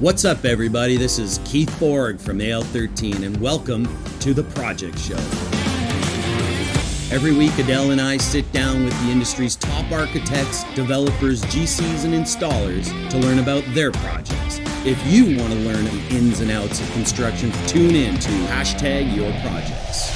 What's up, everybody? This is Keith Borg from AL13, and welcome to The Project Show. Every week, Adele and I sit down with the industry's top architects, developers, GCs, and installers to learn about their projects. If you want to learn the ins and outs of construction, tune in to hashtag your projects.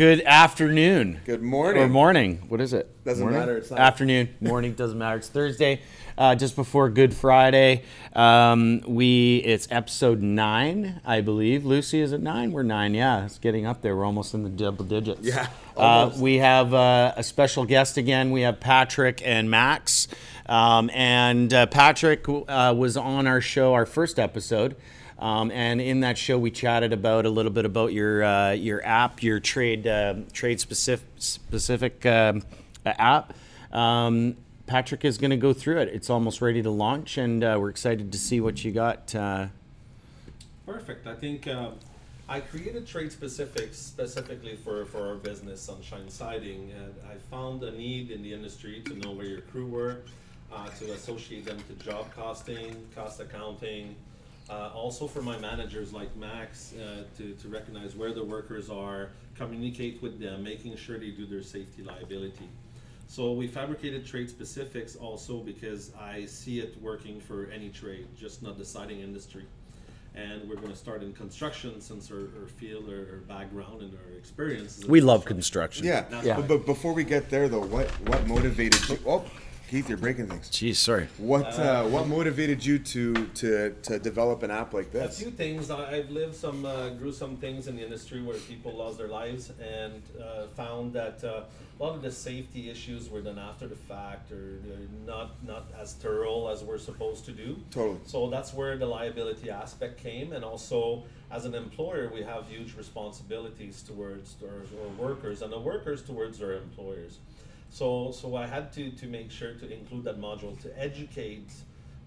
Good afternoon. Good morning. Or morning. What is it? Doesn't Morning? matter, it's not- afternoon. Morning doesn't matter. It's Thursday, uh, just before Good Friday. Um, we it's episode nine, I believe. Lucy, is it nine? We're nine. Yeah, it's getting up there. We're almost in the double digits. Yeah, Uh, we have uh, a special guest again. We have Patrick and Max. Um, and uh, Patrick uh, was on our show, our first episode. Um, and in that show, we chatted about a little bit about your uh, your app, your trade uh, trade specific specific um, app. Um, Patrick is going to go through it. It's almost ready to launch, and uh, we're excited to see what you got. Uh, Perfect. I think um, I created trade specifics specifically for, for our business, Sunshine Siding, and I found a need in the industry to know where your crew were, uh, to associate them to job costing, cost accounting. Uh, also for my managers like Max uh, to, to recognize where the workers are, communicate with them, making sure they do their safety liability. So we fabricated trade specifics also because I see it working for any trade, just not the siding industry. And we're going to start in construction since our, our field, our, our background, and our experience. we love construction. Yeah. Yeah. But, but before we get there, though, what what motivated you? Oh, Keith, you're breaking things. Jeez, sorry. What uh, what motivated you to to to develop an app like this? A few things. I- I've lived some uh, gruesome things in the industry where people lost their lives and uh, found that uh, a lot of the safety issues were done after the fact or not not as thorough as we're supposed to do. Totally. So that's where the liability aspect came, and also as an employer, we have huge responsibilities towards our, our workers and the workers towards our employers. So, so I had to, to make sure to include that module to educate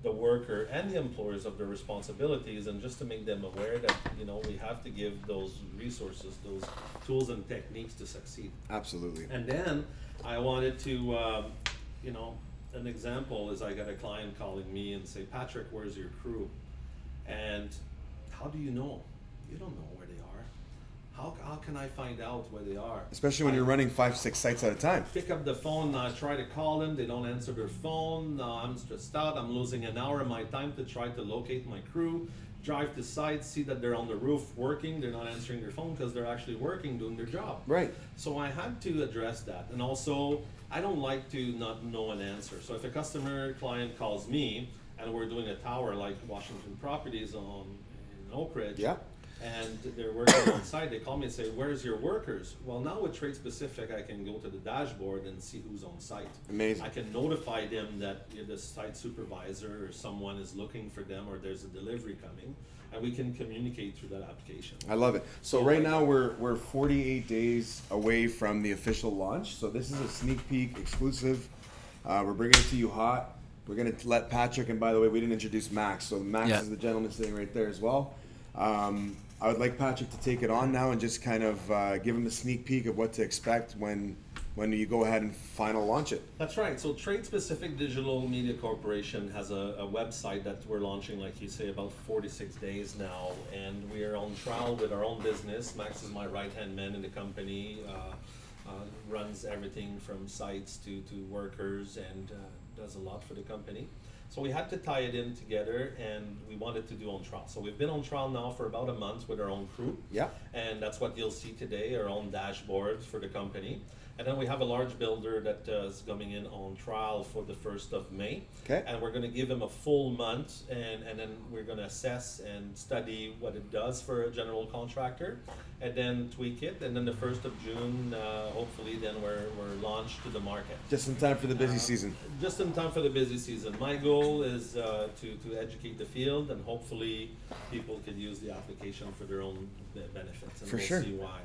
the worker and the employers of their responsibilities and just to make them aware that, you know, we have to give those resources, those tools and techniques to succeed. Absolutely. And then I wanted to, um, you know, an example is I got a client calling me and say, Patrick, where's your crew? And how do you know? You don't know where they are. How, how can I find out where they are? Especially when I you're running five six sites at a time. Pick up the phone, I try to call them, they don't answer their phone. Uh, I'm stressed out. I'm losing an hour of my time to try to locate my crew. Drive to site, see that they're on the roof working. They're not answering their phone because they're actually working, doing their job. Right. So I had to address that. And also, I don't like to not know an answer. So if a customer client calls me and we're doing a tower like Washington Properties on in Oak Ridge, Yeah. And they're working on site, they call me and say, Where's your workers? Well, now with Trade Specific, I can go to the dashboard and see who's on site. Amazing. I can notify them that you know, the site supervisor or someone is looking for them or there's a delivery coming, and we can communicate through that application. I love it. So right now we're we're 48 days away from the official launch. So this is a sneak peek exclusive. Uh, we're bringing it to you hot. We're gonna let Patrick, and by the way, we didn't introduce Max. So Max Yeah. is the gentleman sitting right there as well. Um, I would like Patrick to take it on now and just kind of uh, give him a sneak peek of what to expect when when you go ahead and final launch it. That's right. So Trade Specific Digital Media Corporation has a, a website that we're launching, like you say, about 46 days now, and we are on trial with our own business. Max is my right-hand man in the company, uh, uh, runs everything from sites to, to workers, and uh, does a lot for the company. So we had to tie it in together, and we wanted to do on trial. So we've been on trial now for about a month with our own crew. Yeah. And that's what you'll see today, our own dashboards for the company. And then we have a large builder that uh, is coming in on trial for the 1st of May. Okay. And we're going to give him a full month, and, and then we're going to assess and study what it does for a general contractor, and then tweak it. And then the 1st of June, uh, hopefully, then we're, we're launched to the market. Just in time for the busy Uh, season. Just in time for the busy season. My goal is uh, to, to educate the field, and hopefully, people can use the application for their own benefits, and For we'll sure. see why.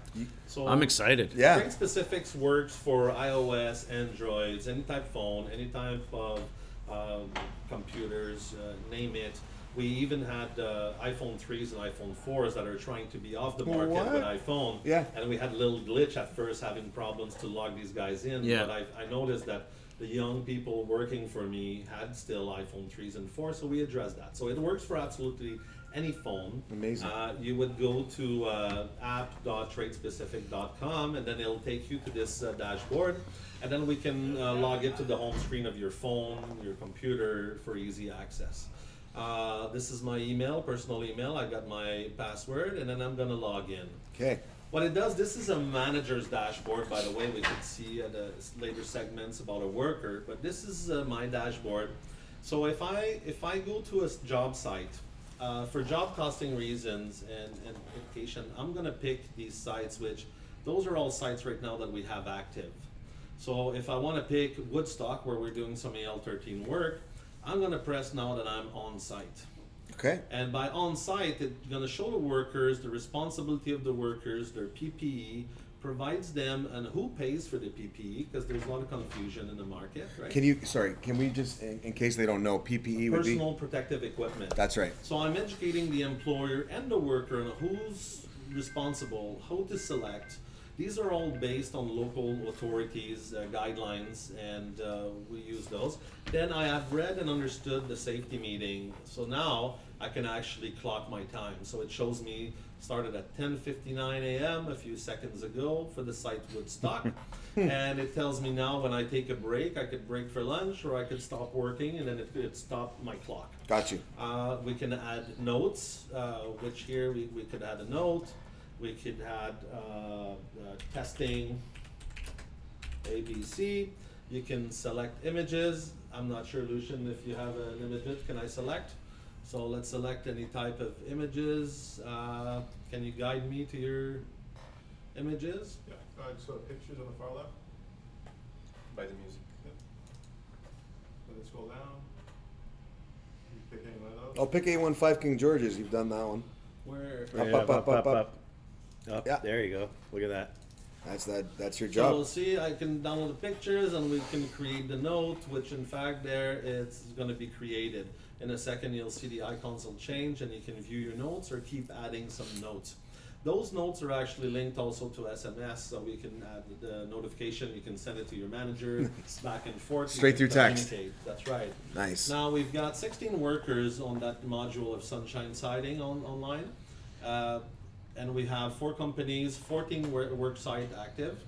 So I'm excited. Yeah. Trade Specifics works for iOS, Androids, any type phone, any type of um, computers, uh, name it. We even had uh, iPhone 3s and iPhone 4s that are trying to be off the market What? with iPhone. Yeah. And we had a little glitch at first, having problems to log these guys in. Yeah. But I, I noticed that the young people working for me had still iPhone 3s and 4s, so we addressed that. So it works for absolutely any phone. Amazing. Uh, you would go to uh, app.tradespecific.com and then it'll take you to this uh, dashboard. And then we can uh, log it to the home screen of your phone, your computer for easy access. Uh, this is my email, personal email. I got my password, and then I'm gonna log in. Okay. What it does, this is a manager's dashboard, by the way. We could see at the later segments about a worker, but this is uh, my dashboard. So if I if I go to a job site uh, for job costing reasons and, and education, I'm gonna pick these sites, which those are all sites right now that we have active. So if I want to pick Woodstock, where we're doing some AL13 work, I'm gonna press now that I'm on site. Okay. And by on site, it's going to show the workers the responsibility of the workers, their PPE, provides them, and who pays for the PPE, because there's a lot of confusion in the market, right? Can you? Sorry. Can we just, in, in case they don't know, PPE would be. Personal protective equipment. That's right. So I'm educating the employer and the worker on who's responsible, how to select. These are all based on local authorities' uh, guidelines, and uh, we use those. Then I have read and understood the safety meeting, so now I can actually clock my time. So it shows me started at 10:59 a.m. a few seconds ago for the site Woodstock, and it tells me now when I take a break, I could break for lunch or I could stop working, and then it could stop my clock. Got you. Uh, we can add notes, uh, which here we, we could add a note. We could add uh, uh, testing A, B, C. You can select images. I'm not sure, Lucian, if you have an image, can I select? So let's select any type of images. Uh, can you guide me to your images? Yeah, uh, just go to pictures on the far left, By the music. Let's scroll down. You pick any one of those. I'll pick A15 King George's. You've done that one. Where? Up, up, up, up, up. Up, Yeah. There you go. Look at that. That's that. That's your job. So job. see, I can download the pictures and we can create the note, which in fact there it's going to be created. In a second, you'll see the icons will change and you can view your notes or keep adding some notes. Those notes are actually linked also to SMS, so we can add the notification. You can send it to your manager, back and forth. Straight through text. communicate. That's right. Nice. Now we've got 16 workers on that module of Sunshine Siding on online, uh, and we have four companies, 14 wor- work site active,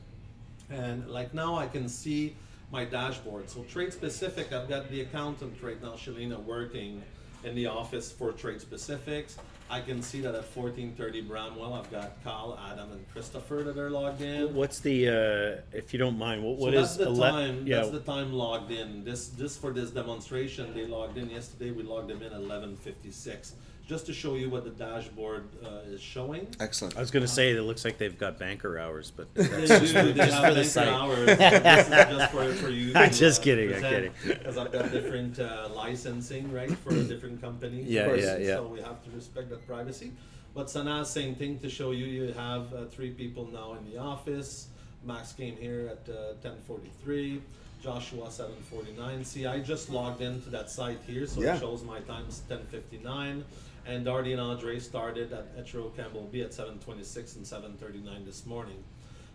and like now I can see my dashboard. So trade specific, I've got the accountant right now, Shalina, working in the office for trade specifics. I can see that at 1430 Bramwell, I've got Kyle, Adam, and Christopher that are logged in. What's the, uh, if you don't mind, what, what so is the time. Yeah. That's the time logged in. This this for this demonstration. They logged in yesterday. We logged them in at 11:56, just to show you what the dashboard uh, is showing. Excellent. I was gonna say it looks like they've got banker hours, but They that's do. just for, They just have for the banker site. hours. this is just for, for you. I'm just kidding, I'm kidding. Because I've got different uh, licensing, right, for different companies. Yeah, course. yeah, yeah. So we have to respect that privacy. But Sana, same thing to show you. You have uh, three people now in the office. Max came here at uh, 10:43. Joshua 7:49. See, I just logged into that site here, so Yeah. it shows my times 10:59. And Dardy and Andre started at Etro Campbell B at 7:26 and 7:39 this morning.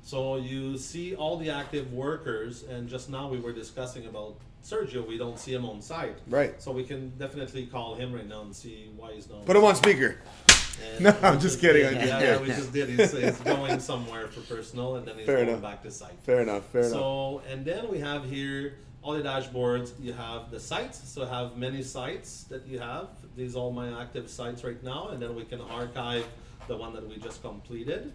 So you see all the active workers, and just now we were discussing about Sergio. We don't see him on site, Right. So we can definitely call him right now and see why he's not. Put him on speaker. And No, I'm just kidding, did. Yeah, yeah, we just did. He's, he's going somewhere for personal, and then he's Fair going enough. back to site. Fair enough. Fair enough. So, and then we have here all the dashboards. You have the sites, so have many sites that you have. These all my active sites right now, and then we can archive the one that we just completed.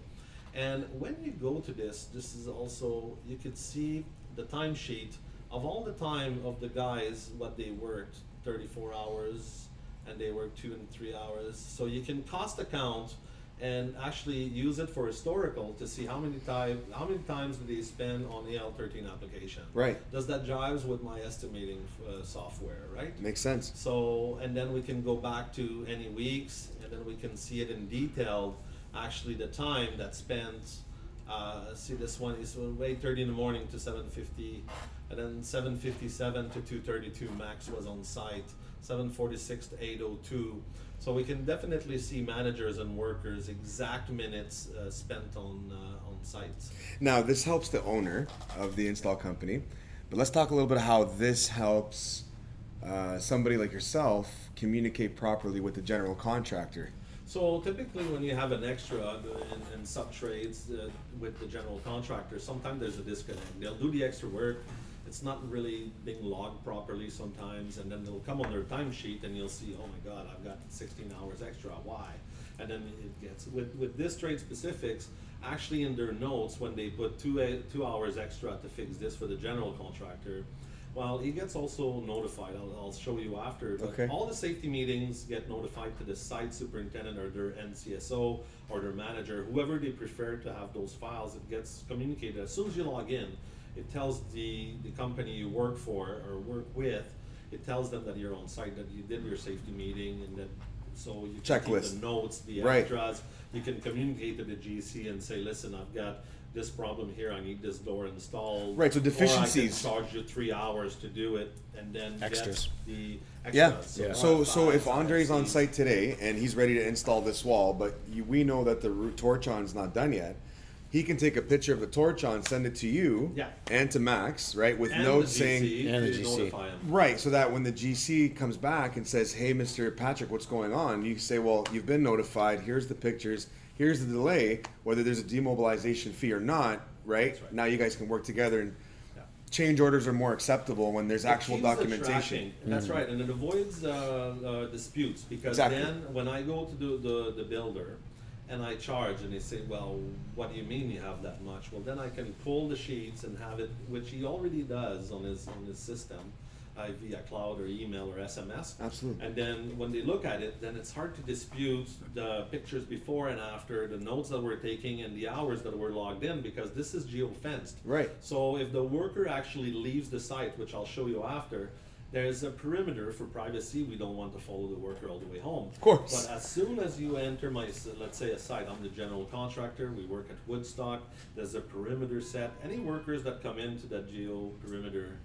And when you go to this, this is also, you could see the timesheet of all the time of the guys, what they worked 34 hours, and they worked two and three hours. So you can cost account and actually use it for historical to see how many time how many times did they spend on the L13 application. Right. Does that jives with my estimating uh, software, right? Makes sense. So, and then we can go back to any weeks, and then we can see it in detail. Actually, the time that spent. Uh, see, this one is from eight thirty in the morning to seven fifty, and then seven fifty-seven to two thirty-two. Max was on site. Seven forty-six to eight oh two. So we can definitely see managers and workers exact minutes uh, spent on uh, on sites. Now this helps the owner of the install company, But let's talk a little bit how this helps uh, somebody like yourself communicate properly with the general contractor. So typically, when you have an extra in, in sub trades uh, with the general contractor, sometimes there's a disconnect. They'll do the extra work. It's not really being logged properly sometimes, and then they'll come on their timesheet and you'll see, oh my God, I've got 16 hours extra. Why? And then it gets with with this trade specifics. Actually, in their notes, when they put two uh, two hours extra to fix this for the general contractor, well, he gets also notified. I'll, I'll show you after. But Okay. all the safety meetings get notified to the site superintendent or their NCSO or their manager, whoever they prefer to have those files. It gets communicated as soon as you log in. It tells the the company you work for or work with. It tells them that you're on site, that you did your safety meeting, and that so you can keep Checklist. the notes, the Right. extras. You can communicate to the GC and say, listen, I've got this problem here. I need this door installed. Right, so Or I deficiencies. can charge you three hours to do it, and then Extras. get the Yeah. extras. So, so Wi-Fi, if Andre's on site today and he's ready to install this wall, but you, we know that the root torch on's not done yet, he can take a picture of the torch on, send it to you Yeah. and to Max, right, with And notes the saying, And the GC. right, so that when the GC comes back and says, "Hey, Mr. Patrick, what's going on?" You say, "Well, you've been notified. Here's the pictures. Here's the delay. Whether there's a demobilization fee or not, right? Right. Now you guys can work together and." Yeah. Change orders are more acceptable when there's It actual keeps the documentation. tracking. That's right, and it avoids uh, uh, disputes because Exactly. then when I go to the, the, the builder and I charge and they say, well, what do you mean you have that much? Well, then I can pull the sheets and have it, which he already does on his on his system. Uh, via cloud or email or SMS. Absolutely. And then when they look at it, then it's hard to dispute the pictures before and after, the notes that we're taking, and the hours that were logged in because this is geo fenced. Right. So if the worker actually leaves the site, which I'll show you after, there's a perimeter for privacy. We don't want to follow the worker all the way home. Of course. But as soon as you enter my, let's say a site, I'm the general contractor. We work at Woodstock. There's a perimeter set. Any workers that come into that geo perimeter,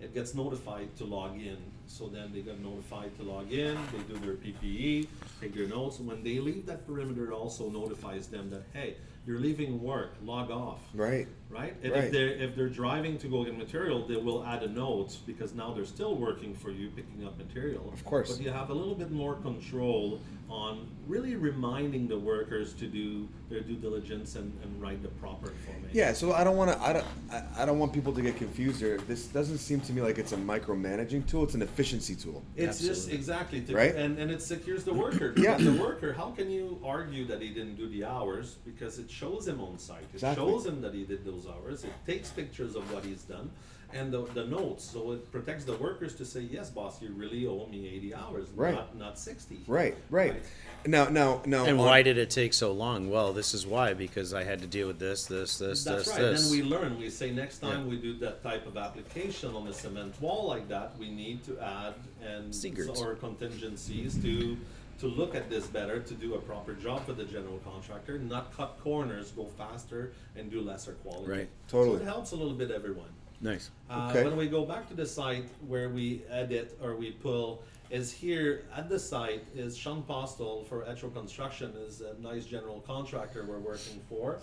it gets notified to log in. So then they get notified to log in. They do their PPE, take their notes. When they leave that perimeter, it also notifies them that hey, you're leaving work. Log off Right. right? And Right. if they're if they're driving to go get material, they will add a note because now they're still working for you, picking up material. Of course. But you have a little bit more control on really reminding the workers to do their due diligence and, and write the proper information. Yeah, so I don't want to. I don't. I, I don't want people to get confused here. This doesn't seem to me like it's a micromanaging tool. It's an efficiency tool. It's just exactly to, Right? and and it secures the worker. Yeah. The worker, how can you argue that he didn't do the hours? Because it shows him on site. It Exactly. shows him that he did those hours. It takes pictures of what he's done, and the, the notes. So it protects the workers to say, yes, boss, you really owe me eighty hours, Right. not not sixty. Right. Right. Now, now, now. And on- why did it take so long? Well, this is why because I had to deal with this, this, this, That's this, right. this. Then we learn. We say next time Yeah. we do that type of application on a cement wall like that, we need to add and Secrets. or contingencies to to look at this better, to do a proper job for the general contractor, not cut corners, go faster, and do lesser quality. Right. Totally. So it helps a little bit everyone. Nice. Uh, Okay. When we go back to the site where we edit or we pull, is here at the site is Sean Postel for Etro Construction is a nice general contractor we're working for.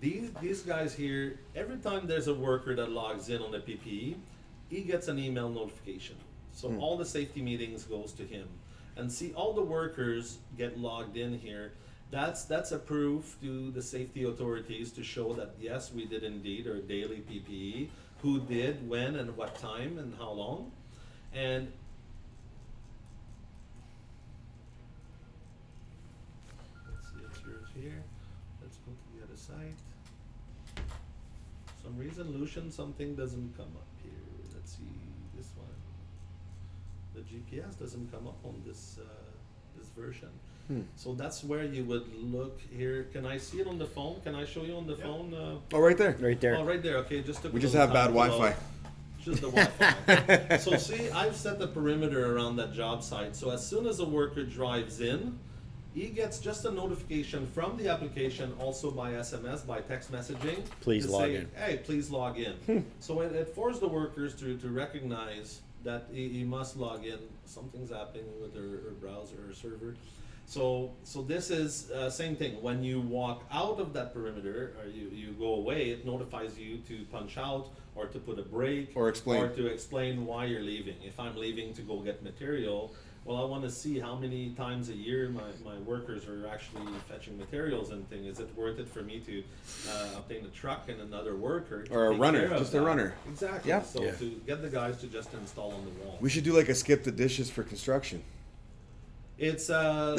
These these guys here, every time there's a worker that logs in on the PPE, he gets an email notification. So all the safety meetings goes to him, and see all the workers get logged in here. That's that's a proof to the safety authorities to show that yes, we did indeed our daily PPE. Who did, when, and what time, and how long, and let's see, it's yours here. Let's go to the other side. Some reason Lucian something doesn't come up here. Let's see this one. The GPS doesn't come up on this uh, this version. Hmm. So that's where you would look here. Can I see it on the phone? Can I show you on the Yeah. phone? Uh, Oh, right there. Right there. Oh, right there. Okay, just took We just have bad time to load. Wi-Fi. Just the Wi-Fi. so see, I've set the perimeter around that job site. So as soon as a worker drives in, he gets just a notification from the application, also by SMS, by text messaging. Please to log say, in. Hey, please log in. Hmm. so it, it forced the workers to, to recognize that he, he must log in. Something's happening with her, her browser or server. So, so this is uh, same thing. When you walk out of that perimeter, or you, you go away, it notifies you to punch out or to put a break Or explain. or to explain why you're leaving. If I'm leaving to go get material, well, I want to see how many times a year my, my workers are actually fetching materials and thing. Is it worth it for me to uh, obtain a truck and another worker? Or a runner, care of just a runner. Exactly. Yeah. So Yeah. to get the guys to just install on the wall. We should do like a skip the dishes for construction. It's uh,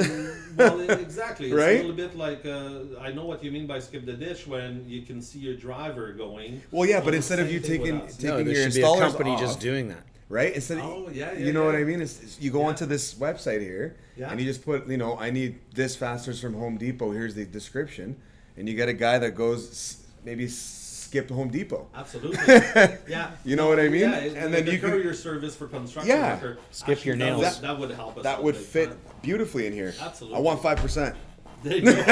well, it- exactly. It's Right? a little bit like uh, I know what you mean by skip the dish when you can see your driver going. Well, yeah, but instead of you thing with taking us. taking No, there your should be a installers company off, just doing that. right? Instead, of, Oh, yeah, yeah, you know what. I mean? It's, it's- you go Yeah. onto this website here, Yeah. and you just put, you know, I need this fasteners from Home Depot. Here's the description, and you get a guy that goes maybe skip to Home Depot. Absolutely. Yeah. You know what I mean? Yeah, And then the you can- courier service for construction Yeah. worker. Skip actually, your nails. That- That would help us. That would fit time. beautifully in here. Absolutely. I want five percent. There you go.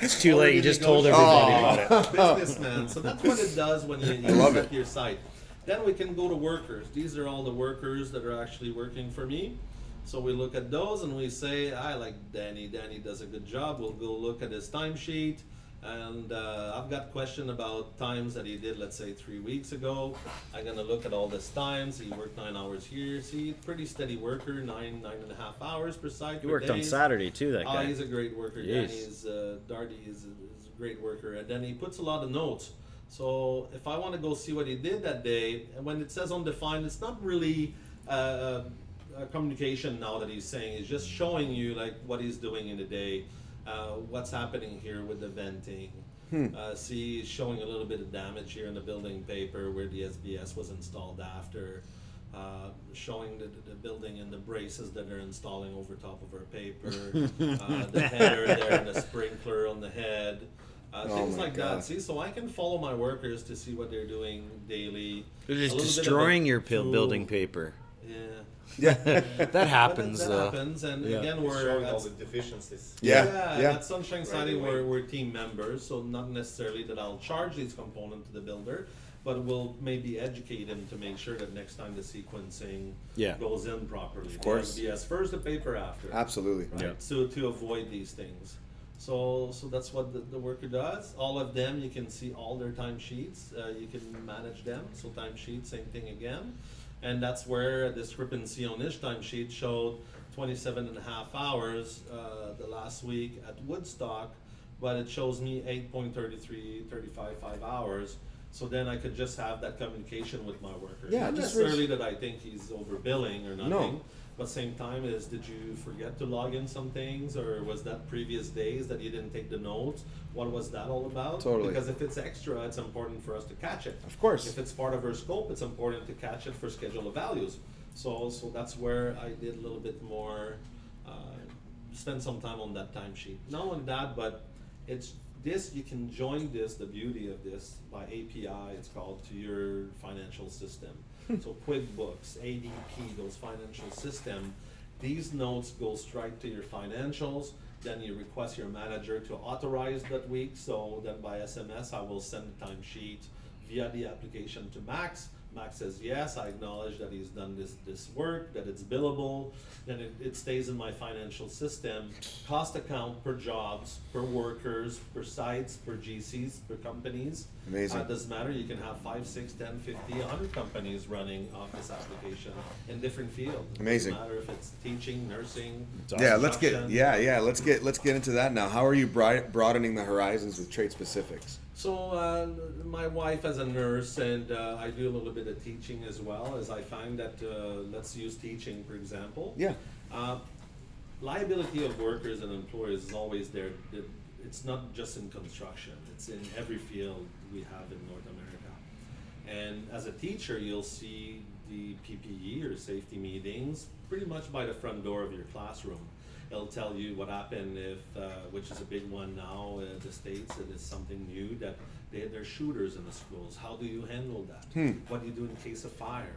It's too late. You just told negotiated. everybody about it. businessman. So that's what it does when you, you I love set it. your site. Then we can go to workers. These are all the workers that are actually working for me. So we look at those and we say, I like Danny. Danny does a good job. We'll go look at his timesheet. And uh, I've got question about times that he did, let's say three weeks ago. I'm gonna look at all his times. He worked nine hours here. See, pretty steady worker, nine nine and a half hours per site. He worked on. Saturday too. That Oh, guy. he's a great worker. He Danny is. is uh, Darty is a, is a great worker, and then he puts a lot of notes. So if I want to go see what he did that day, and when it says undefined, it's not really uh, a communication now that he's saying. He's just showing you like what he's doing in the day, uh, what's happening here with the venting. Uh, see, showing a little bit of damage here in the building paper where the SBS was installed after. Uh, showing the, the building and the braces that they're installing over top of our paper, uh, the header there and the sprinkler on the head, uh, Oh things my like God. that. See, so I can follow my workers to see what they're doing daily. They're just little bit of a destroying your pil- building paper. Yeah, Yeah, That happens that, though. happens, and Yeah. again, We're we're showing all the deficiencies. Yeah, yeah, yeah. At Sunshine Right Siding, we're, we're team members, so not necessarily that I'll charge these component to the builder, but we'll maybe educate him to make sure that next time the sequencing Yeah. goes in properly. Of course. Yes, first the paper after. absolutely. Right. Yeah. So to avoid these things. So so that's what the, the worker does. All of them, you can see all their timesheets. Uh, you can manage them. So timesheet, same thing again. And that's where a discrepancy on this timesheet showed 27 and a half hours uh, the last week at Woodstock, but it shows me 8.33, 35, 5 hours. So then I could just have that communication with my worker. Yeah, Not necessarily that I think he's overbilling or nothing. No. But same time is, did you forget to log in some things, or was that previous days that you didn't take the notes? What was that all about? Totally. Because if it's extra, it's important for us to catch it. Of course. If it's part of our scope, it's important to catch it for schedule of values. So, so that's where I did a little bit more, uh, spend some time on that timesheet. Not only that, but it's this. You can join this. The beauty of this by API, it's called to your financial system. So QuickBooks, ADP, those financial system. These notes go straight to your financials. Then you request your manager to authorize that week. So then by SMS, I will send the timesheet via the application to Max. Max says, yes, I acknowledge that he's done this, this work, that it's billable, then it, it stays in my financial system. Cost account per jobs, per workers, per sites, per GCs, per companies. Amazing. Uh, doesn't matter, you can have five, six, ten, fifty, a hundred companies running off this application in different fields. Amazing. Doesn't matter if it's teaching, nursing. Yeah, let's get yeah, yeah, let's get let's get into that now. How are you bri- broadening the horizons with trade specifics? So uh, my wife as a nurse, and uh, I do a little bit of teaching as well. As I find that uh, let's use teaching for example. Yeah. Uh, liability of workers and employers is always there. It's not just in construction. It's in every field we have in North America. And as a teacher, you'll see the PPE or safety meetings pretty much by the front door of your classroom. It'll tell you what happened if, uh, which is a big one now, uh, the states, it is something new that they, there's shooters in the schools. How do you handle that? What do you do in case of fire?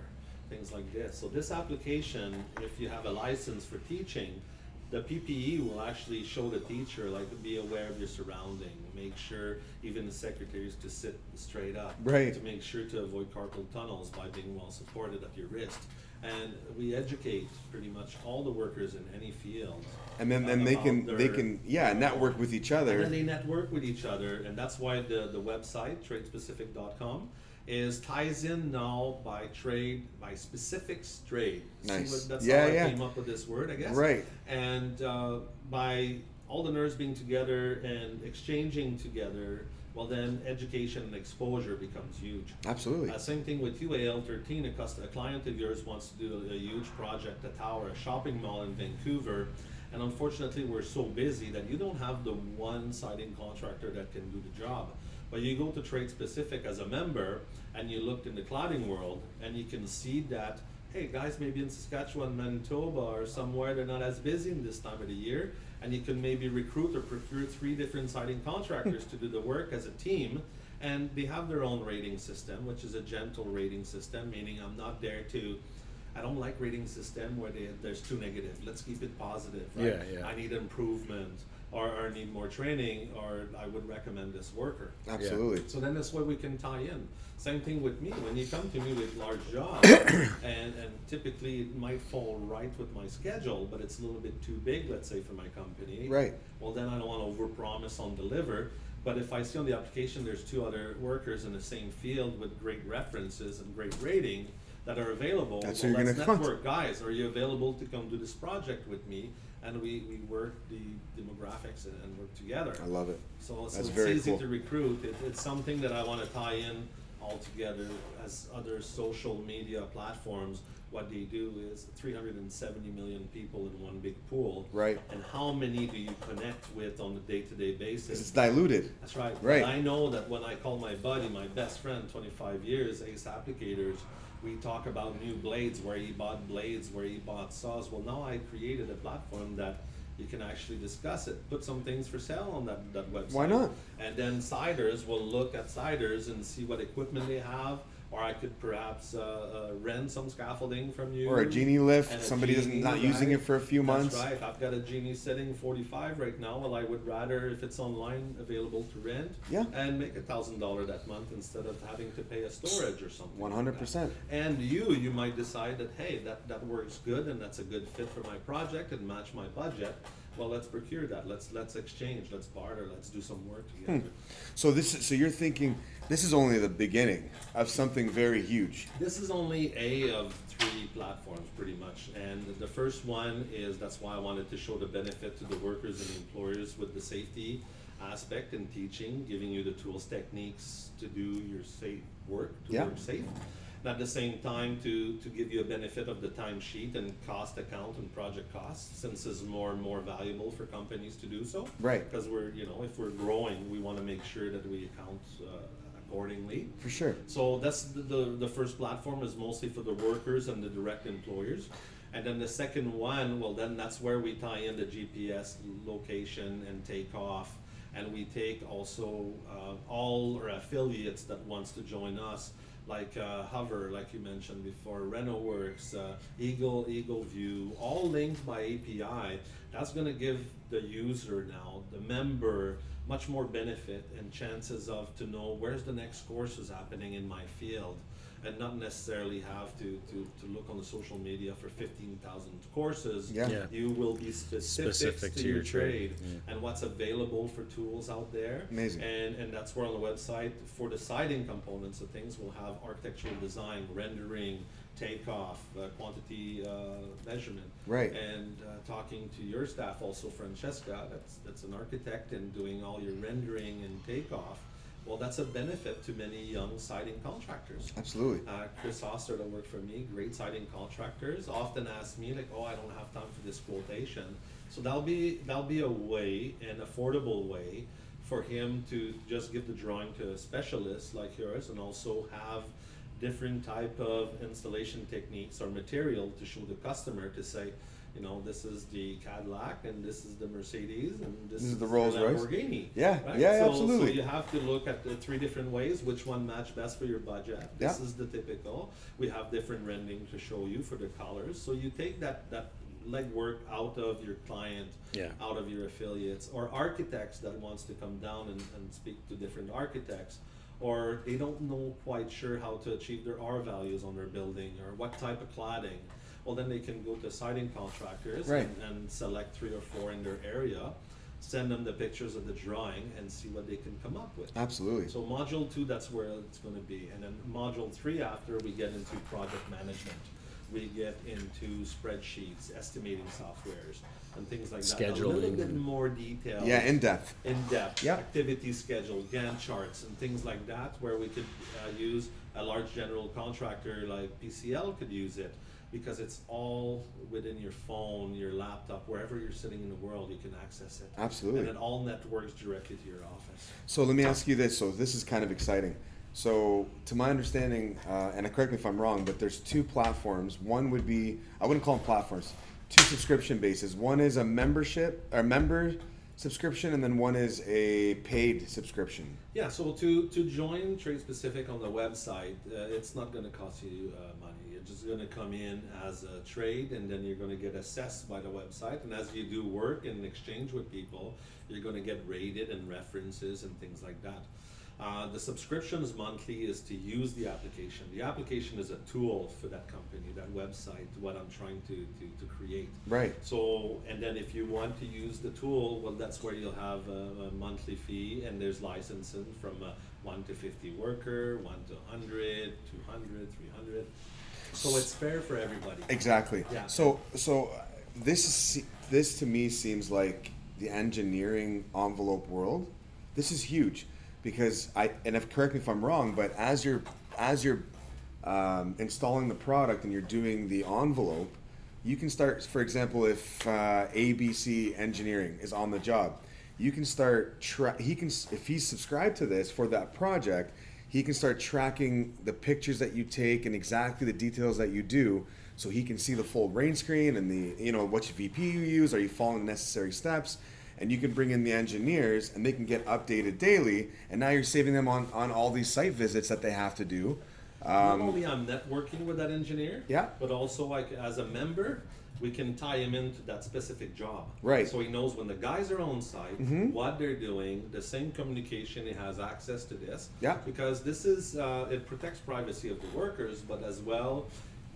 Things like this. So this application, if you have a license for teaching, the PPE will actually show the teacher, like, be aware of your surrounding, make sure even the secretaries to sit straight up. Right. To make sure to avoid carpal tunnels by being well supported at your wrist. And we educate pretty much all the workers in any field. And then, then uh, they can they can yeah network with each other. and then they network with each other, and that's why the, the website tradespecific.com is ties in now by trade by specifics trade. See Nice. what- that's Yeah, how I yeah. came up with this word, I guess. Right. And uh, by all the nerds being together and exchanging together, well then education and exposure becomes huge. Absolutely. Uh, same thing with you, AL13. A, cust- a client of yours wants to do a, a huge project, a tower, a shopping mall in Vancouver, and unfortunately, we're so busy that you don't have the one siding contractor that can do the job. But you go to Trade Specific as a member, and you look in the cladding world, and you can see that. Hey guys, maybe in Saskatchewan, Manitoba, or somewhere they're not as busy in this time of the year, and you can maybe recruit or procure three different siding contractors to do the work as a team, and they have their own rating system, which is a gentle rating system, meaning I'm not there to. I don't like rating system where they, there's too negative. Let's keep it positive, right? Yeah, yeah. I need improvement, or, or need more training, or I would recommend this worker. Absolutely. So then that's where we can tie in. Same thing with me. When you come to me with large jobs, and, and typically it might fall right with my schedule, but it's a little bit too big, let's say, for my company. Right. Well, then I don't want to overpromise on deliver. But if I see on the application there's two other workers in the same field with great references and great rating that are available, That's well, who you're let's gonna network. Guys, are you available to come do this project with me? And we, we work the demographics and, and work together. I love it. So, so it's very easy cool. to recruit. It, it's something that I want to tie in all together as other social media platforms. What they do is 370 million people in one big pool. Right. And how many do you connect with on a day-to-day basis? It's diluted. That's right. Right. But I know that when I call my buddy, my best friend, 25 years, Ace Applicators, we talk about new blades, where he bought blades, where he bought saws. Well, now I created a platform that you can actually discuss it, put some things for sale on that, that website. Why not? And then siders will look at siders and see what equipment they have, or I could perhaps uh, uh, rent some scaffolding from you. Or a genie lift. A Somebody genie, not using it for a few months. That's right. I've got a genie setting 45 right now. Well, I would rather if it's online available to rent. Yeah. And make a thousand dollar that month instead of having to pay a storage or something. like 100%. And you, you might decide that hey, that that works good and that's a good fit for my project and match my budget. Well, let's procure that. Let's let's exchange. Let's barter. Let's do some work Hmm. together. So this is, so you're thinking this is only the beginning of something very huge. This is only a of three platforms, pretty much. And the first one is that's why I wanted to show the benefit to the workers and the employers with the safety aspect and teaching, giving you the tools, techniques to do your safe work, to Yeah. work safe. And at the same time, to, to give you a benefit of the timesheet and cost account and project costs, since it's more and more valuable for companies to do so. Right. Because we're, you know, if we're growing, we want to make sure that we account uh, accordingly. For sure. So that's the, the, the first platform is mostly for the workers and the direct employers. And then the second one, well, then that's where we tie in the GPS location and take off. And we take also uh, all our affiliates that wants to join us, like uh, Hover, like you mentioned before, RenoWorks, uh, Eagle, Eagle View, all linked by API. That's going to give the user now, the member, much more benefit and chances of to know where's the next course is happening in my field and not necessarily have to, to, to look on the social media for 15,000 courses. Yeah. Yeah. You will be specific, Specific to, to your, your trade, trade, yeah. and what's available for tools out there. Amazing. And, and that's where on the website, for the siding components of things, we'll have architectural design, rendering, takeoff, uh, quantity uh, measurement. Right. And uh, talking to your staff also, Francesca, that's, that's an architect and doing all your rendering and takeoff. Well, that's a benefit to many young siding contractors. Absolutely. Uh, Chris Oster that worked for me, great siding contractors, often ask me like, "Oh, I don't have time for this quotation." So that'll be that'll be a way, an affordable way, for him to just give the drawing to a specialist like yours, and also have different type of installation techniques or material to show the customer to say, you know, this is the Cadillac and this is the Mercedes and this, This is the Rolls-Royce. Lamborghini. Yeah, right? yeah, So- absolutely. So you have to look at the three different ways, which one match best for your budget. This Yeah. is the typical. We have different rendering to show you for the colors. So you take that that legwork out of your client, Yeah. out of your affiliates, or architects that wants to come down and, and speak to different architects. or they don't know quite sure how to achieve their R values on their building or what type of cladding. Well, then they can go to siding contractors Right. and, and select three or four in their area, send them the pictures of the drawing, and see what they can come up with. Absolutely. So module two, that's where it's gonna be, and then module three after, we get into project management. We get into spreadsheets, estimating softwares, and things like that. A little bit more detail. yeah, in depth. In depth. Yeah. Activity schedule, Gantt charts, and things like that, where we could uh, use a large general contractor like PCL could use it. Because it's all within your phone, your laptop, wherever you're sitting in the world, you can access it. Absolutely. And it all networks directly to your office. So let me ask you this. So this is kind of exciting. So to my understanding, uh, and correct me if I'm wrong, but there's two platforms. One would be I wouldn't call them platforms. Two subscription bases. One is a membership or member subscription, and then one is a paid subscription. Yeah, so to, to join Trade Specific on the website, uh, it's not going to cost you uh, money. You're just going to come in as a trade, and then you're going to get assessed by the website. And as you do work and exchange with people, you're going to get rated and references and things like that. Uh, the subscriptions monthly is to use the application. The application is a tool for that company, that website, what I'm trying to, to, to create. Right. So, and then if you want to use the tool, well, that's where you'll have a, a monthly fee, and there's licensing from uh, 1 to 50 worker, 1 to 100, 200, 300. So it's fair for everybody. Exactly. Yeah. So so uh, this is this to me seems like the engineering envelope world. This is huge because I and if correct me if I'm wrong, but as you're as you're um, installing the product and you're doing the envelope, you can start. For example, if uh, ABC Engineering is on the job, you can start. Tra- he can if he's subscribed to this for that project he can start tracking the pictures that you take and exactly the details that you do so he can see the full rain screen and the you know which vp you use are you following the necessary steps and you can bring in the engineers and they can get updated daily and now you're saving them on on all these site visits that they have to do Not only I'm networking with that engineer, Yeah. but also like as a member, we can tie him into that specific job. Right. So he knows when the guys are on site, Mhm. what they're doing, the same communication, he has access to this. Yeah. Because this is, uh, it protects privacy of the workers, but as well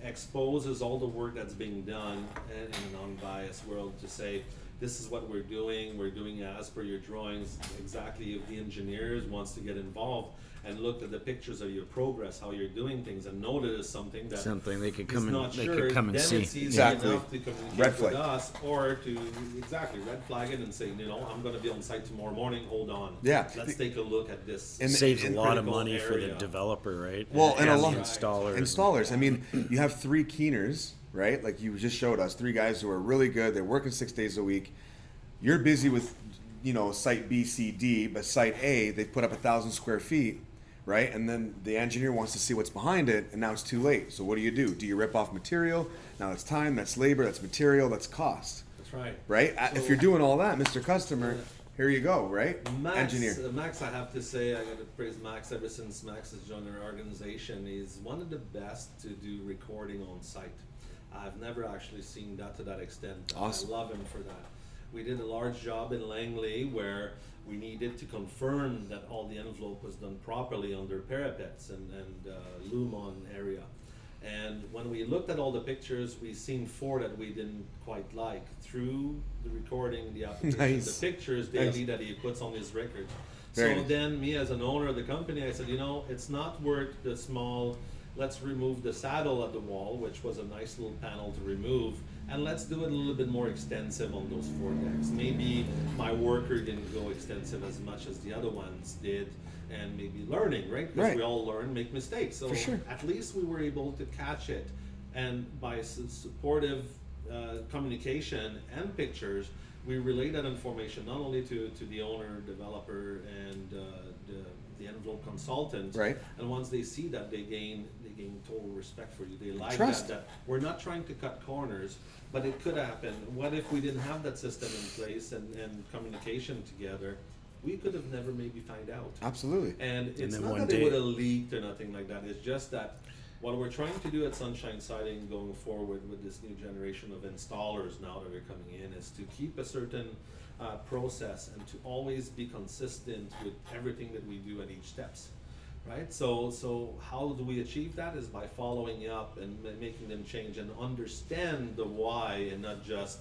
exposes all the work that's being done in, in a non-biased world to say, this is what we're doing, we're doing as per your drawings, exactly if the engineers wants to get involved and look at the pictures of your progress, how you're doing things, and notice something that Something they could is come and not they sure, could come and then see. it's easy Exactly. enough to communicate Red with flag. us, or to exactly red flag it and say, you know, I'm going to be on site tomorrow morning. Hold on. Yeah. Let's take a look at this. And- Saves a and- lot of critical money for the area. developer, right? Well, and a the lot- installers. installers. I mean, you have three keeners, right? Like you just showed us, three guys who are really good. They're working six days a week. You're busy with, you know, site B, C, D, but site A, they've put up a thousand square feet, right? And then the engineer wants to see what's behind it, and now it's too late. So what do you do? Do you rip off material? Now it's time, that's labor, that's material, that's cost, That's right. right? Uh, if you're doing all that, Mr. Customer, here you go, right? Max, Engineer. uh, Max, I have to say, I got to praise Max ever since Max has joined our organization. He's one of the best to do recording on site. I've never actually seen that to that extent. Awesome. I love him for that. We did a large job in Langley where we needed to confirm that all the envelope was done properly under parapets and, and uh, Lumon area. And when we looked at all the pictures, we seen four that we didn't quite like. Through the recording, the application, Nice. the pictures daily that he puts on his record. Very so nice. then, me as an owner of the company, I said, you know, it's not worth the small. Let's remove the saddle at the wall, which was a nice little panel to remove, and let's do it a little bit more extensive on those four decks. Maybe my worker didn't go extensive as much as the other ones did, and maybe learning, right? Because Right. we all learn, make mistakes. So sure. at least we were able to catch it, and by supportive uh, communication and pictures, we relay that information not only to, to the owner, developer, and uh, the, the envelope consultant. Right. And once they see that, they gain gain total respect for you. They like Trust. that, that we're not trying to cut corners, but it could happen. What if we didn't have that system in place and, and communication together? We could have never maybe find out. Absolutely. And it's then not one that day- it would have leaked or nothing like that. It's just that what we're trying to do at Sunshine Siding going forward with this new generation of installers now that are coming in is to keep a certain uh, process and to always be consistent with everything that we do at each steps. Right? So, so how do we achieve that? Is by following up and ma- making them change and understand the why, and not just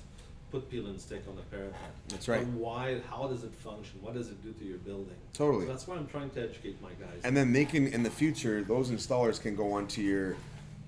put peel and stick on the parapet. That's right. But why? How does it function? What does it do to your building? Totally. So that's why I'm trying to educate my guys. And then making in the future, those installers can go onto your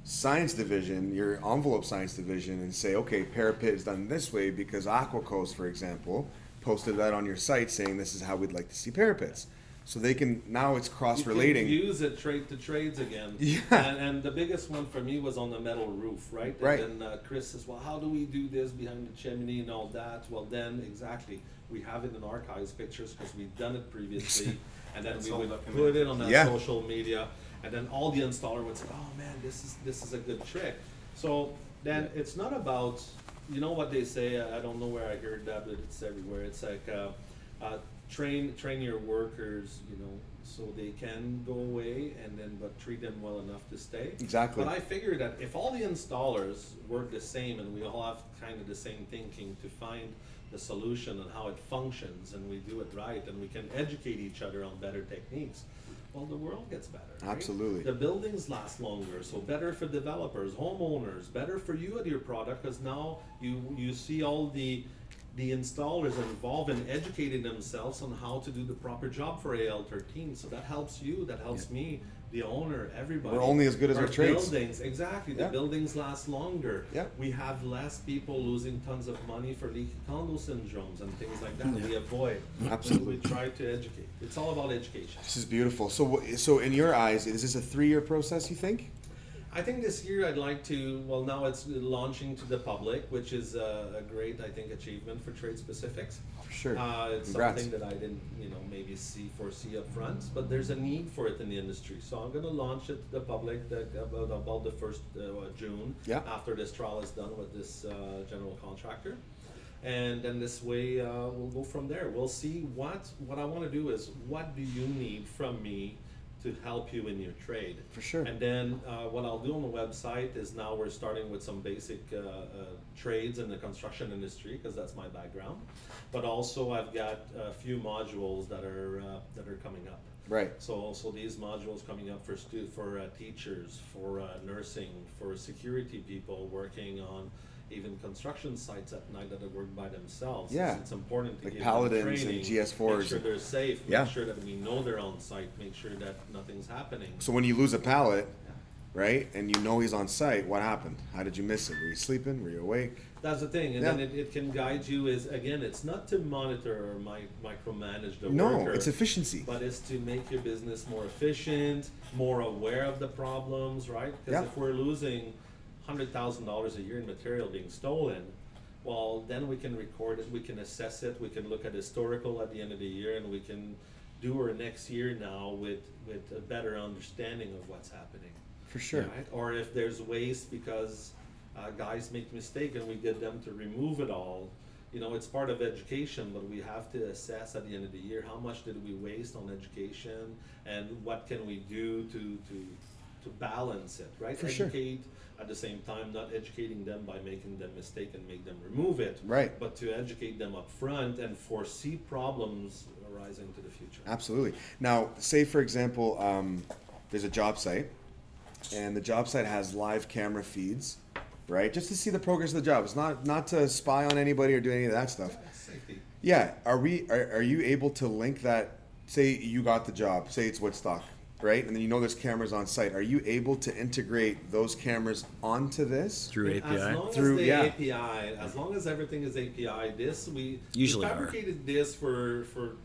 science division, your envelope science division, and say, okay, parapet is done this way because Aquacos, for example, posted that on your site saying this is how we'd like to see parapets. So they can now it's cross relating. Use it trade to trades again. Yeah. And, and the biggest one for me was on the metal roof, right? Right. And then uh, Chris says, well, how do we do this behind the chimney and all that? Well, then exactly, we have it in archives pictures because we've done it previously, and then It's we would put it on that Yeah. social media, and then all the installer would say, oh man, this is this is a good trick. So then it's not about, you know what they say. I I don't know where I heard that, but it's everywhere. It's like. Uh, uh, train train your workers, you know, so they can go away and then but treat them well enough to stay. Exactly. But I figure that if all the installers work the same and we all have kind of the same thinking to find the solution and how it functions and we do it right and we can educate each other on better techniques, well, the world gets better. right? Absolutely. The buildings last longer, so better for developers, homeowners, better for you and your product because now you you see all the the installers are involved in educating themselves on how to do the proper job for AL13. So that helps you, that helps me, the owner, everybody. We're only as good as our trades. Buildings, exactly. The buildings last longer. Yeah. We have less people losing tons of money for leaky condo syndromes and things like that. We avoid. Absolutely. We try to educate. It's all about education. This is beautiful. So, so in your eyes, is this a three-year process? You think? I think this year I'd like to, well, now it's launching to the public, which is a, a great, I think, achievement for trade specifics. For sure. Uh, it's Congrats. something that I didn't, you know, maybe see foresee up front, but there's a need for it in the industry. So I'm going to launch it to the public that, about about the first uh, June. Yeah. After this trial is done with this uh, general contractor, and then this way uh, we'll go from there. We'll see what what I want to do is what do you need from me to help you in your trade. For sure. And then uh, what I'll do on the website is now we're starting with some basic uh, uh, trades in the construction industry because that's my background. But also I've got a few modules that are uh, that are coming up. Right. So also these modules coming up for stu- for uh, teachers, for uh, nursing, for security people working on even construction sites at night that are worked by themselves. Yeah. It's important to Like give Paladins them and training, GS4s. Make sure they're safe. Yeah. Make sure that we know they're on site. Make sure that nothing's happening. So when you lose a pallet, right, and you know he's on site, what happened? How did you miss it? Were you sleeping? Were you awake? That's the thing, and Yeah. then it, it can guide you. Is again, it's not to monitor or mi- micromanage the No, worker. it's efficiency. but it's to make your business more efficient, more aware of the problems, right? Because Yeah. if we're losing hundred thousand dollars a year in material being stolen, well, then we can record it, we can assess it, we can look at historical at the end of the year, and we can do our next year now with with a better understanding of what's happening. For sure. Right? Or if there's waste because uh, guys make mistake and we get them to remove it all. You know, it's part of education, but we have to assess at the end of the year how much did we waste on education and what can we do to to to balance it, right? For sure. Educate at the same time, not educating them by making them mistake and make them remove it. Right. But to educate them up front and foresee problems arising to the future. Absolutely. Now, say for example, um, there's a job site, and the job site has live camera feeds, right? Just to see the progress of the job. It's not not to spy on anybody or do any of that stuff. Safety. Yeah. Are we? Are, are you able to link that? Say you got the job. Say it's Woodstock, right? And then you know there's cameras on site. Are you able to integrate those cameras onto this? through As API. long Through- as the yeah. API, as long as everything is API, this we Usually we are. fabricated this for for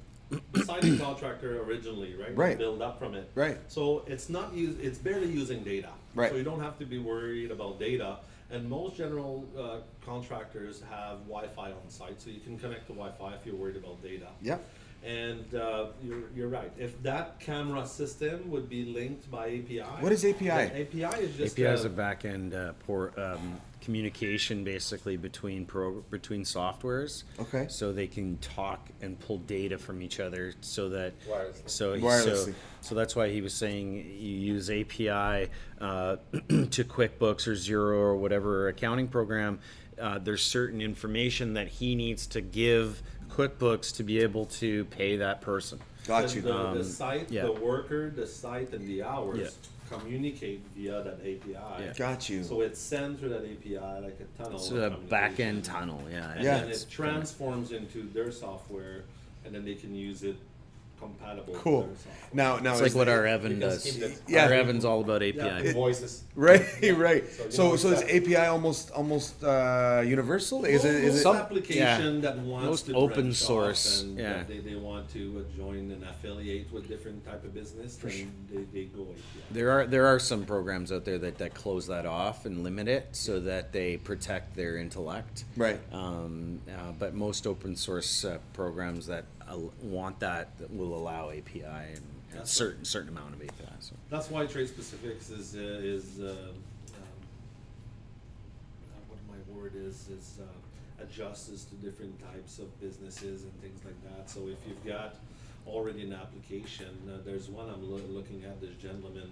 siding contractor originally, right? Right. Build up from it. Right. So it's not use it's barely using data. Right. So you don't have to be worried about data. And most general uh, contractors have Wi-Fi on site, so you can connect to Wi-Fi if you're worried about data. Yep. And uh, you're, you're right. If that camera system would be linked by API. What is API? API is just API is uh, a back end uh, port um, communication basically between pro between softwares. Okay. So they can talk and pull data from each other, so that Wirelessly. so so so that's why he was saying you use API uh, to QuickBooks or Xero or whatever accounting program. Uh, there's certain information that he needs to give QuickBooks to be able to pay that person. Got you. The, Um, the site, yeah. the worker, the site, and the hours Yeah. communicate via that API. Yeah. Got you. So it sends through that API like a tunnel. It's of a back end tunnel, yeah. And Yeah. then it transforms into their software, and then they can use it compatible Cool. with. Now, now It's like what our Evan does. skip. Yeah. Our Evan's all about API. Yeah. Voices. Right, right. So, So, so is API almost almost uh, universal? Is it? Is most it? Some- application that wants Most to open branch off source, and yeah. they, they want to uh, join and affiliate with different type of business, then they, they go API. There are there are some programs out there that, that close that off and limit it so that they protect their intellect. Right. Um, uh, but most open source uh, programs that want that, that will allow API and, and certain certain amount of API. So. That's why trade specifics is uh, is uh, um, uh, what my word is is uh, adjusts to different types of businesses and things like that. So if you've got already an application, uh, there's one I'm loo- looking at. This gentleman.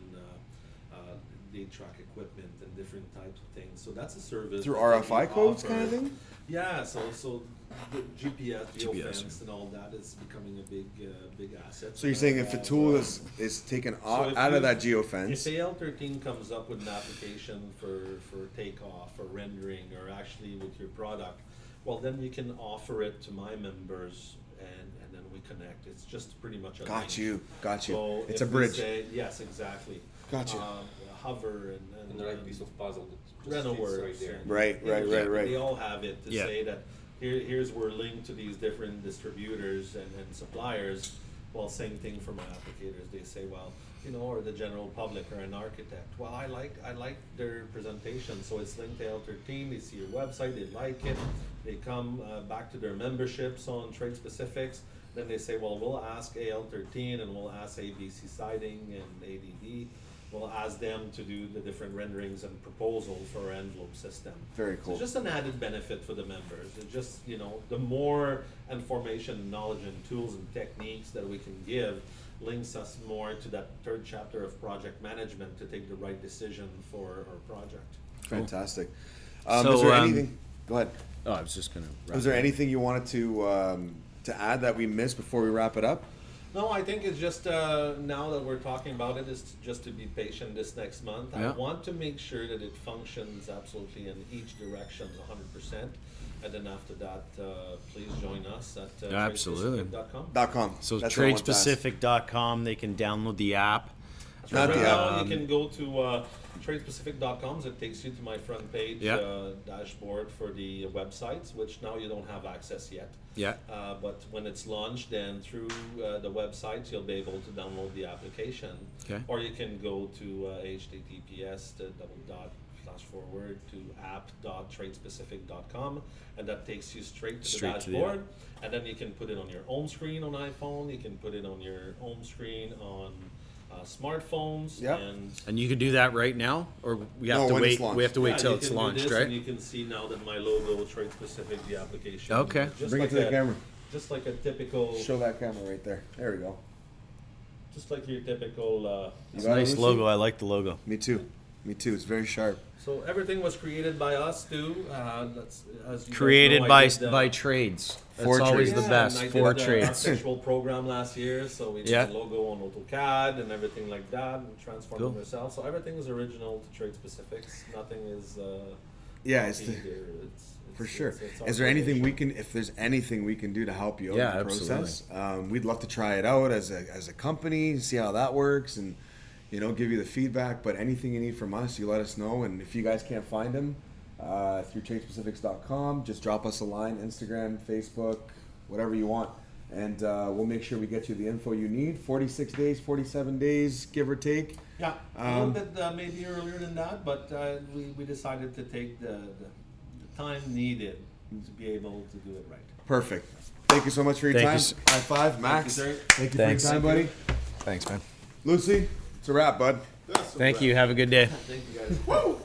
Track equipment and different types of things. So that's a service Through RFI codes kind of thing? Yeah, so so the GPS, GPS, geofence, and all that is becoming a big uh, big asset. So you're saying if a Uh, tool is is taken so out, if out of that If geofence, AL thirteen comes up with an application for, for takeoff or rendering or actually with your product, well, then you can offer it to my members and, and then we connect. It's just pretty much a got link. you, got you. So it's a bridge. say- Yes, exactly. Got you. Um, Hover and, and. And the right piece of puzzle that just fits right there. and- Right, right, right, right. They all have it to Yeah. say that here, here's we're linked to these different distributors and, and suppliers. Well, same thing for my applicators. They say, well, you know, or the general public or an architect. Well, I like I like their presentation, so it's linked to L13. They see your website, they like it. They come uh, back to their memberships on trade specifics. Then they say, well, we'll ask AL13 and we'll ask ABC Siding and ADD. We'll ask them to do the different renderings and proposal for our envelope system. Very cool. it's just an added benefit for the members. It just, you know, the more information, knowledge, and tools and techniques that we can give links us more to that third chapter of project management to take the right decision for our project. Fantastic. Um, So, is there um, anything? Go ahead. Oh, I was just gonna. Was there anything you wanted to um, to add that we missed before we wrap it up? No, I think it's just uh, now that we're talking about it, is just to be patient this next month. I want to make sure that it functions absolutely in each direction, 100%. And then after that, uh, please join us at uh, Absolutely. tradespecific.com. Dot com. So That's what I wanted tradespecific.com, they can download the app. Not right the now, you can go to uh, tradespecific.com. It takes you to my front page Yeah. uh, dashboard for the websites, which now you don't have access yet. Yeah. Uh, but when it's launched, then through uh, the website, you'll be able to download the application. Okay. Or you can go to uh, https to double dot slash forward to app.tradespecific.com, and that takes you straight to Straight the to the dashboard. and then you can put it on your home screen on iPhone. You can put it on your home screen on uh, smartphones. Yep. And And you can do that right now, or we have No, to when it's wait. launched. We have to wait yeah, till you it's can do launched, this, right? And you can see now that my logo trade specific the application. Okay. Just Bring it like to the a, camera. Just like a typical, Show that camera right there. There we go. just like your typical. Uh, You It's got a it, nice Lucy? logo. I like the logo. Me too. Me too. It's very sharp. so everything was created by us too. Uh, that's as you guys Created know, I by did, uh, by trades. That's For always trades. the Yeah, best. and I For did, uh, trades. architectural program last year, so we did Yeah. the logo on AutoCAD and everything like that, and transformed Cool. it ourselves. So everything is original to trade specifics. Nothing is. Uh, Yeah, it's copied the, or it's, for it's- sure. it's- it's our Is there anything we creation. can, if there's anything we can do to help you out Yeah, in the absolutely. process? Um, we'd love to try it out as a as a company, see how that works, and you know, give you the feedback. But anything you need from us, you let us know. And if you guys can't find them uh, through tradespecifics.com, just drop us a line, Instagram, Facebook, whatever you want. And uh, we'll make sure we get you the info you need. 46 days, 47 days, give or take. Yeah, a Um, little bit uh, maybe earlier than that, but uh, we, we decided to take the, the, the time needed to be able to do it right. Perfect. Thank you so much for your Thank you time. s- High five, Max. sir. Thank you Thanks. for your time, buddy. Thanks, man. Lucy, it's a wrap, bud. That's Thank bad. you. Have a good day. Thank you guys. Woo!